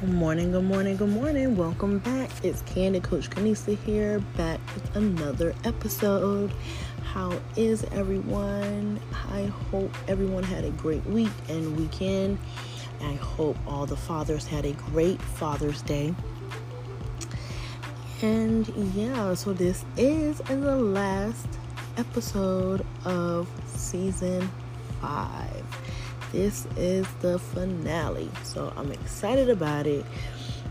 Good morning, good morning, good morning. Welcome back. It's Candid Coach Kenesa here, back with another episode. How is everyone? I hope everyone had a great week and weekend. I hope all the fathers had a great Father's Day. And yeah, so this is the last episode of season five. This is the finale. So I'm excited about it.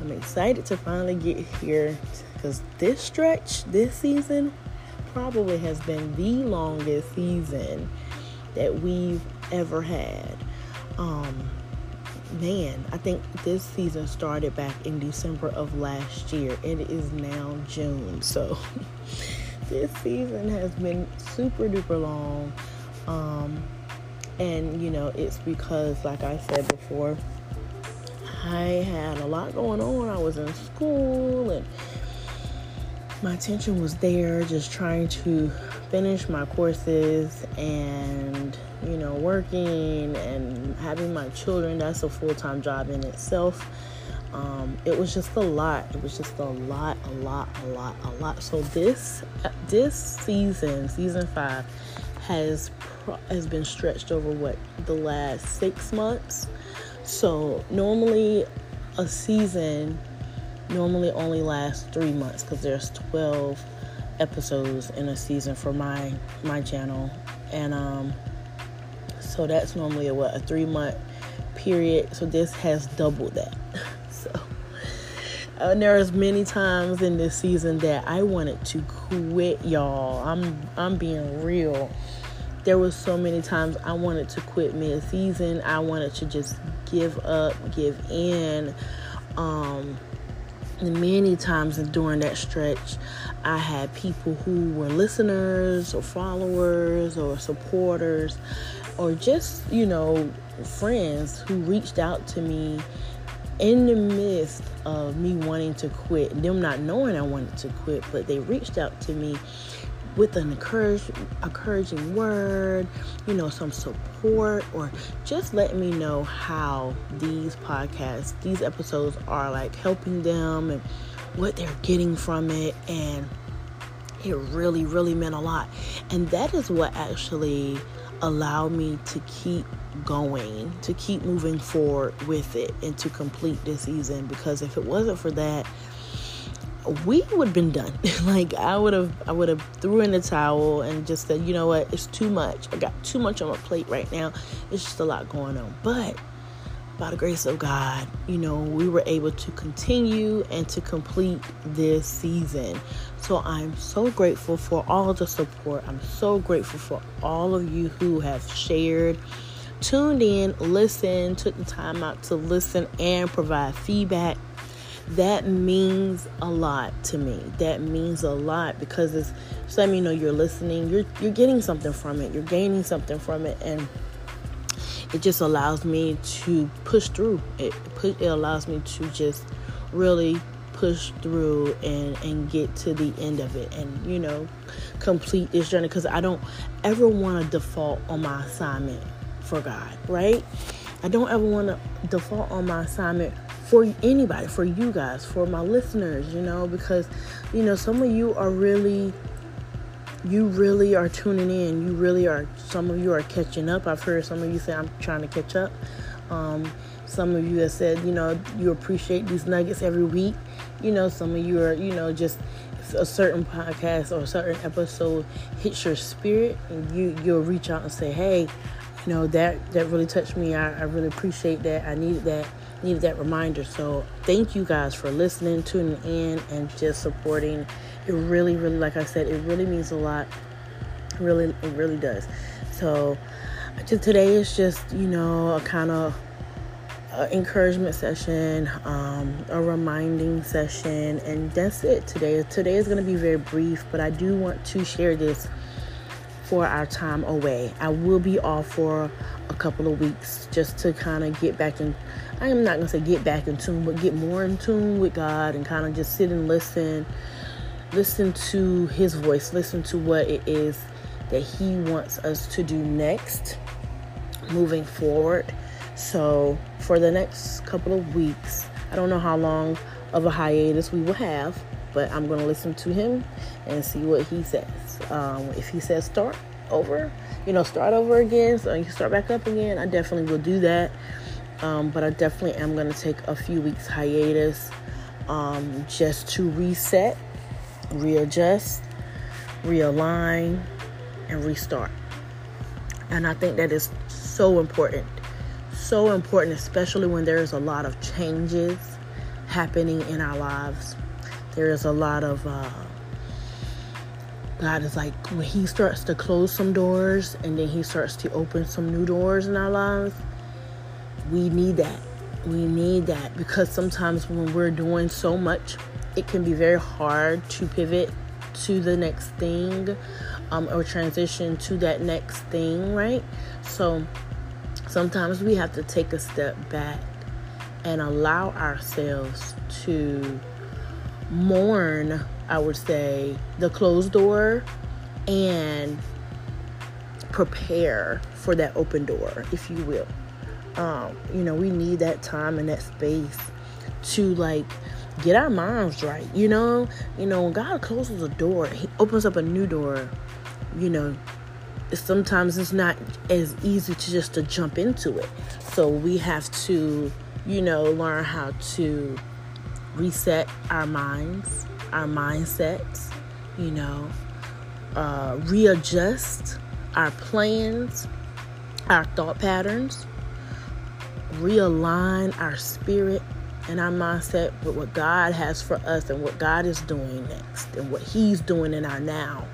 I'm excited to finally get here because this stretch, this season, probably has been the longest season that we've ever had. Um, man, I think this season started back in December of last year. It is now June. So this season has been super duper long. Um, and you know, it's because, like I said before, I had a lot going on. I was in school and my attention was there just trying to finish my courses and you know working and having my children. That's a full-time job in itself. Um, it was just a lot. It was just a lot a lot a lot a lot. So this this season season five has has been stretched over what the last six months? So normally a season normally only lasts three months because there's 12 episodes in a season for my my channel. And um so that's normally a what a three month period. So this has doubled that so uh, there's many times in this season that I wanted to quit y'all. I'm I'm being real. There was so many times I wanted to quit mid season I wanted to just give up give in. Um many times during that stretch, I had people who were listeners or followers or supporters or just, you know, friends who reached out to me in the midst of me wanting to quit, them not knowing I wanted to quit, but they reached out to me with an encourage, encouraging word, you know, some support, or just let me know how these podcasts, these episodes are like helping them and what they're getting from it. And it really, really meant a lot. And that is what actually allowed me to keep going, to keep moving forward with it, and to complete this season. Because if it wasn't for that, we would have been done. like I would have I would have threw in the towel and just said, you know what, it's too much. I got too much on my plate right now. It's just a lot going on. But by the grace of God, you know, we were able to continue and to complete this season. So I'm so grateful for all the support. I'm so grateful for all of you who have shared, tuned in, listened, took the time out to listen and provide feedback that means a lot to me. That means a lot because it's letting me know you're listening. You're you're getting something from it. You're gaining something from it, and it just allows me to push through. It it allows me to just really push through and and get to the end of it, and you know, complete this journey. Because I don't ever want to default on my assignment for God, right? I don't ever want to default on my assignment for anybody, for you guys, for my listeners, you know, because, you know, some of you are really, you really are tuning in. You really are, some of you are catching up. I've heard some of you say, I'm trying to catch up. Um, some of you have said, you know, you appreciate these nuggets every week. You know, some of you are, you know, just a certain podcast or a certain episode hits your spirit and you, you'll reach out and say, hey, you know, that, that really touched me. I, I really appreciate that. I needed that needed that reminder. So thank you guys for listening, tuning in, and just supporting. It really, really, like I said, it really means a lot. Really, it really does. So just today is just you know a kind of encouragement session, um, a reminding session, and that's it today. Today is going to be very brief, but I do want to share this for our time away. I will be off for a couple of weeks just to kind of get back in. I am not going to say get back in tune, but get more in tune with God and kind of just sit and listen. Listen to His voice, listen to what it is that He wants us to do next moving forward. So, for the next couple of weeks, I don't know how long of a hiatus we will have, but I'm going to listen to him and see what he says. Um, if he says start over, you know, start over again, so you start back up again, I definitely will do that. Um, but I definitely am going to take a few weeks hiatus um, just to reset, readjust, realign, and restart. And I think that is so important. So important, especially when there's a lot of changes happening in our lives. There is a lot of, uh, God is like, when He starts to close some doors and then He starts to open some new doors in our lives, we need that. We need that because sometimes when we're doing so much, it can be very hard to pivot to the next thing um, or transition to that next thing, right? So sometimes we have to take a step back and allow ourselves to mourn, I would say, the closed door and prepare for that open door, if you will. Um, you know, we need that time and that space to like get our minds right. You know, you know, when God closes a door, He opens up a new door. You know, sometimes it's not as easy to just to jump into it. So we have to, you know, learn how to reset our minds, our mindsets. You know, uh, readjust our plans, our thought patterns, realign our spirit and our mindset with what God has for us and what God is doing next and what He's doing in our now.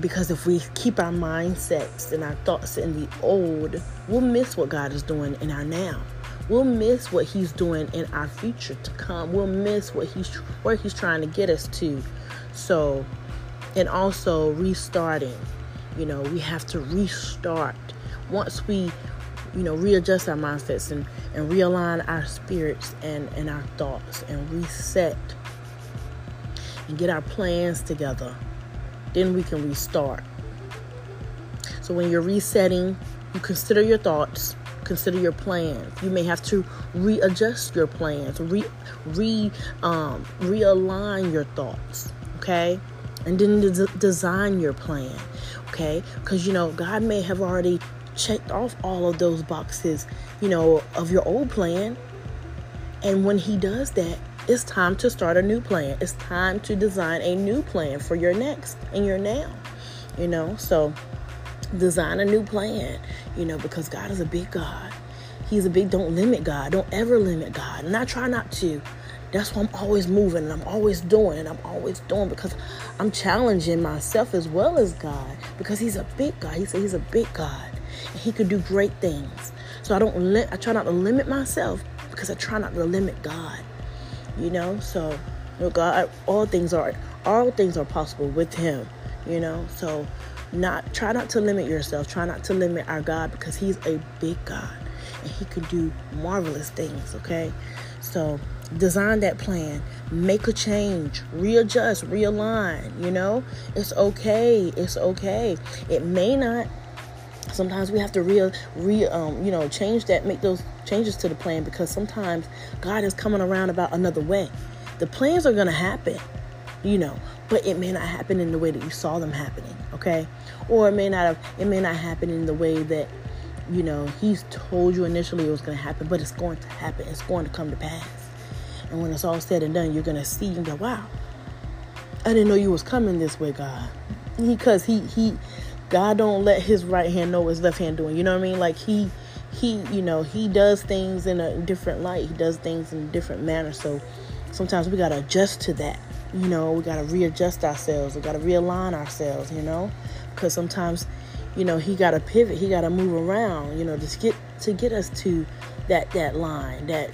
Because if we keep our mindsets and our thoughts in the old, we'll miss what God is doing in our now. We'll miss what He's doing in our future to come. We'll miss what He's where He's trying to get us to. So, and also restarting. You know, we have to restart once we you know, readjust our mindsets and, and realign our spirits and, and our thoughts and reset and get our plans together, then we can restart. So when you're resetting, you consider your thoughts, consider your plans. You may have to readjust your plans, re, re um, realign your thoughts, okay? And then des- design your plan, okay? Because you know, God may have already checked off all of those boxes, you know, of your old plan. And when he does that, it's time to start a new plan. It's time to design a new plan for your next and your now. You know, so design a new plan, you know, because God is a big God. He's a big, don't limit God. Don't ever limit God. And I try not to. That's why I'm always moving and I'm always doing and I'm always doing because I'm challenging myself as well as God because He's a big God. He said He's a big God and He could do great things. So I don't li- I try not to limit myself because I try not to limit God. You know, so know, God, all things are all things are possible with Him. You know, so not try not to limit yourself. Try not to limit our God because He's a big God and He can do marvelous things. Okay, so design that plan make a change readjust realign you know it's okay it's okay it may not sometimes we have to re, re um, you know change that make those changes to the plan because sometimes god is coming around about another way. The plans are going to happen you know but it may not happen in the way that you saw them happening okay? Or it may not have it may not happen in the way that you know he's told you initially it was going to happen but it's going to happen. It's going to come to pass. And when it's all said and done you're going to see and go wow i didn't know you was coming this way god. Because he he God don't let his right hand know what his left hand doing. You know what I mean? Like he he, you know, he does things in a different light. He does things in a different manner. So sometimes we gotta adjust to that. You know, we gotta readjust ourselves. We gotta realign ourselves, you know? Because sometimes, you know, he gotta pivot, he gotta move around, you know, to get to get us to that that line, that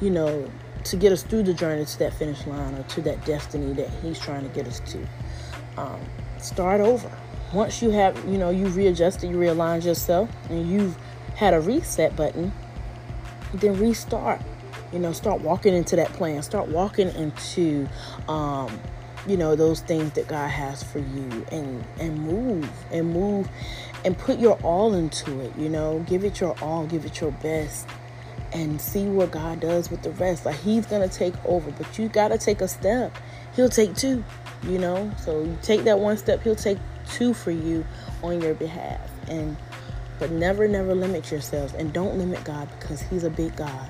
you know, to get us through the journey to that finish line or to that destiny that he's trying to get us to. Um, start over once you have, you know, you readjusted, you realigned yourself, and you've had a reset button, then restart. You know, start walking into that plan. Start walking into, um, you know, those things that God has for you, and and move and move, and put your all into it. You know, give it your all, give it your best, and see what God does with the rest. Like He's gonna take over, but you gotta take a step. He'll take two, you know. So you take that one step, He'll take two for you on your behalf. And but never, never limit yourselves, and don't limit God because He's a big God.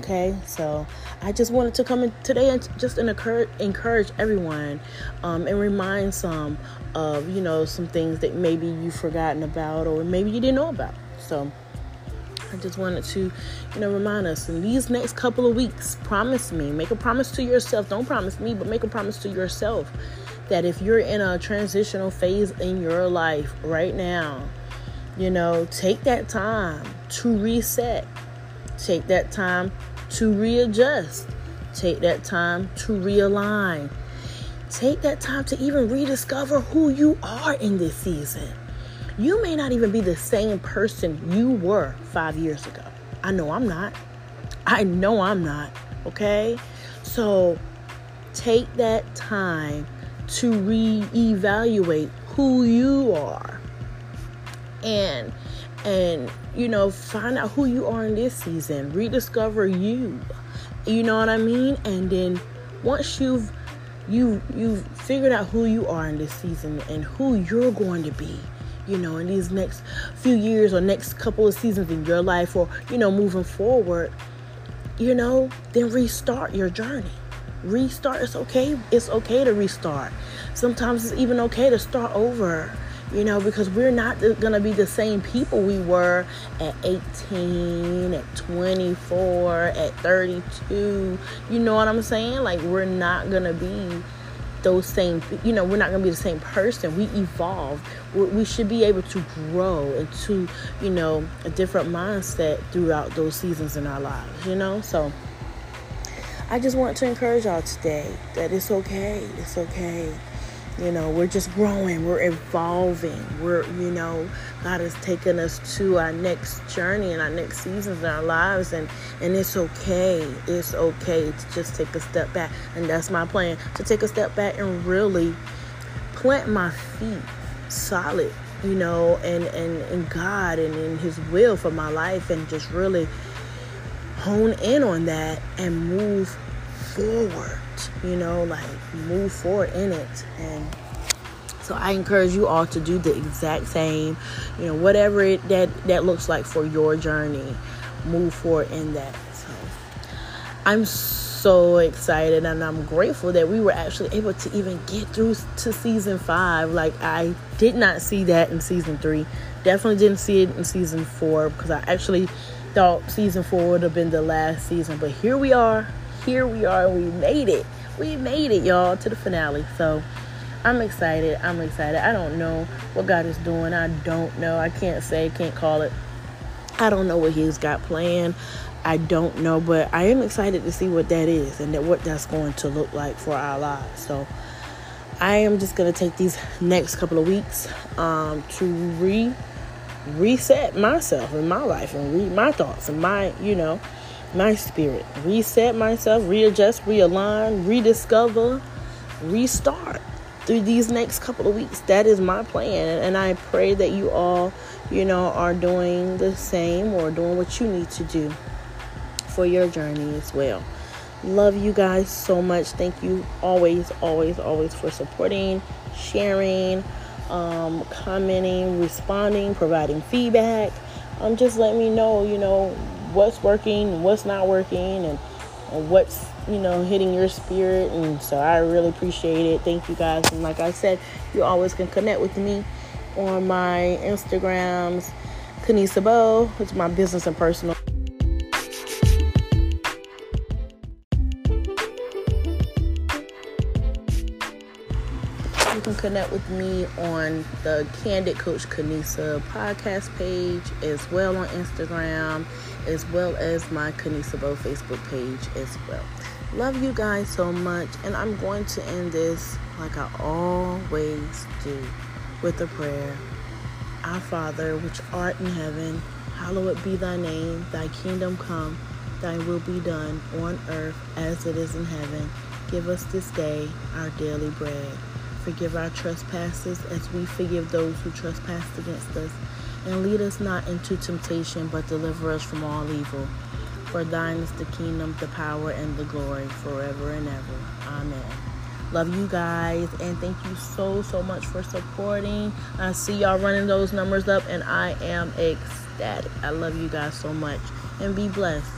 Okay, so I just wanted to come in today and just encourage, encourage everyone um, and remind some of you know some things that maybe you've forgotten about or maybe you didn't know about. So I just wanted to, you know, remind us in these next couple of weeks, promise me, make a promise to yourself. Don't promise me, but make a promise to yourself that if you're in a transitional phase in your life right now, you know, take that time to reset. Take that time to readjust. Take that time to realign. Take that time to even rediscover who you are in this season. You may not even be the same person you were five years ago. I know I'm not. I know I'm not. Okay? So take that time to reevaluate who you are and and you know find out who you are in this season rediscover you you know what i mean and then once you've you you've figured out who you are in this season and who you're going to be you know in these next few years or next couple of seasons in your life or you know moving forward you know then restart your journey restart it's okay it's okay to restart sometimes it's even okay to start over you know, because we're not going to be the same people we were at 18, at 24, at 32. You know what I'm saying? Like, we're not going to be those same, you know, we're not going to be the same person. We evolve. We should be able to grow into, you know, a different mindset throughout those seasons in our lives, you know? So, I just want to encourage y'all today that it's okay. It's okay you know, we're just growing, we're evolving. We're, you know, God has taken us to our next journey and our next seasons in our lives and and it's okay. It's okay to just take a step back. And that's my plan, to take a step back and really plant my feet solid, you know, and and in God and in his will for my life and just really hone in on that and move forward you know, like move forward in it. And so I encourage you all to do the exact same, you know, whatever it, that that looks like for your journey, move forward in that. So I'm so excited and I'm grateful that we were actually able to even get through to season 5. Like I did not see that in season 3. Definitely didn't see it in season 4 because I actually thought season 4 would have been the last season, but here we are. Here we are. We made it we made it, y'all, to the finale. So I'm excited. I'm excited. I don't know what God is doing. I don't know. I can't say, can't call it. I don't know what He's got planned. I don't know, but I am excited to see what that is and that what that's going to look like for our lives. So I am just gonna take these next couple of weeks um, to re reset myself in my life and read my thoughts and my, you know, my spirit, reset myself, readjust, realign, rediscover, restart through these next couple of weeks. That is my plan. And I pray that you all, you know, are doing the same or doing what you need to do for your journey as well. Love you guys so much. Thank you always, always, always for supporting, sharing, um, commenting, responding, providing feedback. Um, just let me know, you know, what's working, and what's not working, and, and what's you know hitting your spirit. And so I really appreciate it. Thank you guys. And like I said, you always can connect with me on my Instagrams, Kenesa Bowe. It's my business and personal. You can connect with me on the Candid Coach Kenesa podcast page as well on Instagram as well as my KenesaBowe Facebook page as well. Love you guys so much, and I'm going to end this like I always do with a prayer. Our Father, which art in heaven, hallowed be thy name, thy kingdom come, thy will be done on earth as it is in heaven. Give us this day our daily bread. Forgive our trespasses as we forgive those who trespass against us and lead us not into temptation, but deliver us from all evil. For thine is the kingdom, the power, and the glory forever and ever. Amen. Love you guys and thank you so so much for supporting. I see y'all running those numbers up and I am ecstatic. I love you guys so much and be blessed.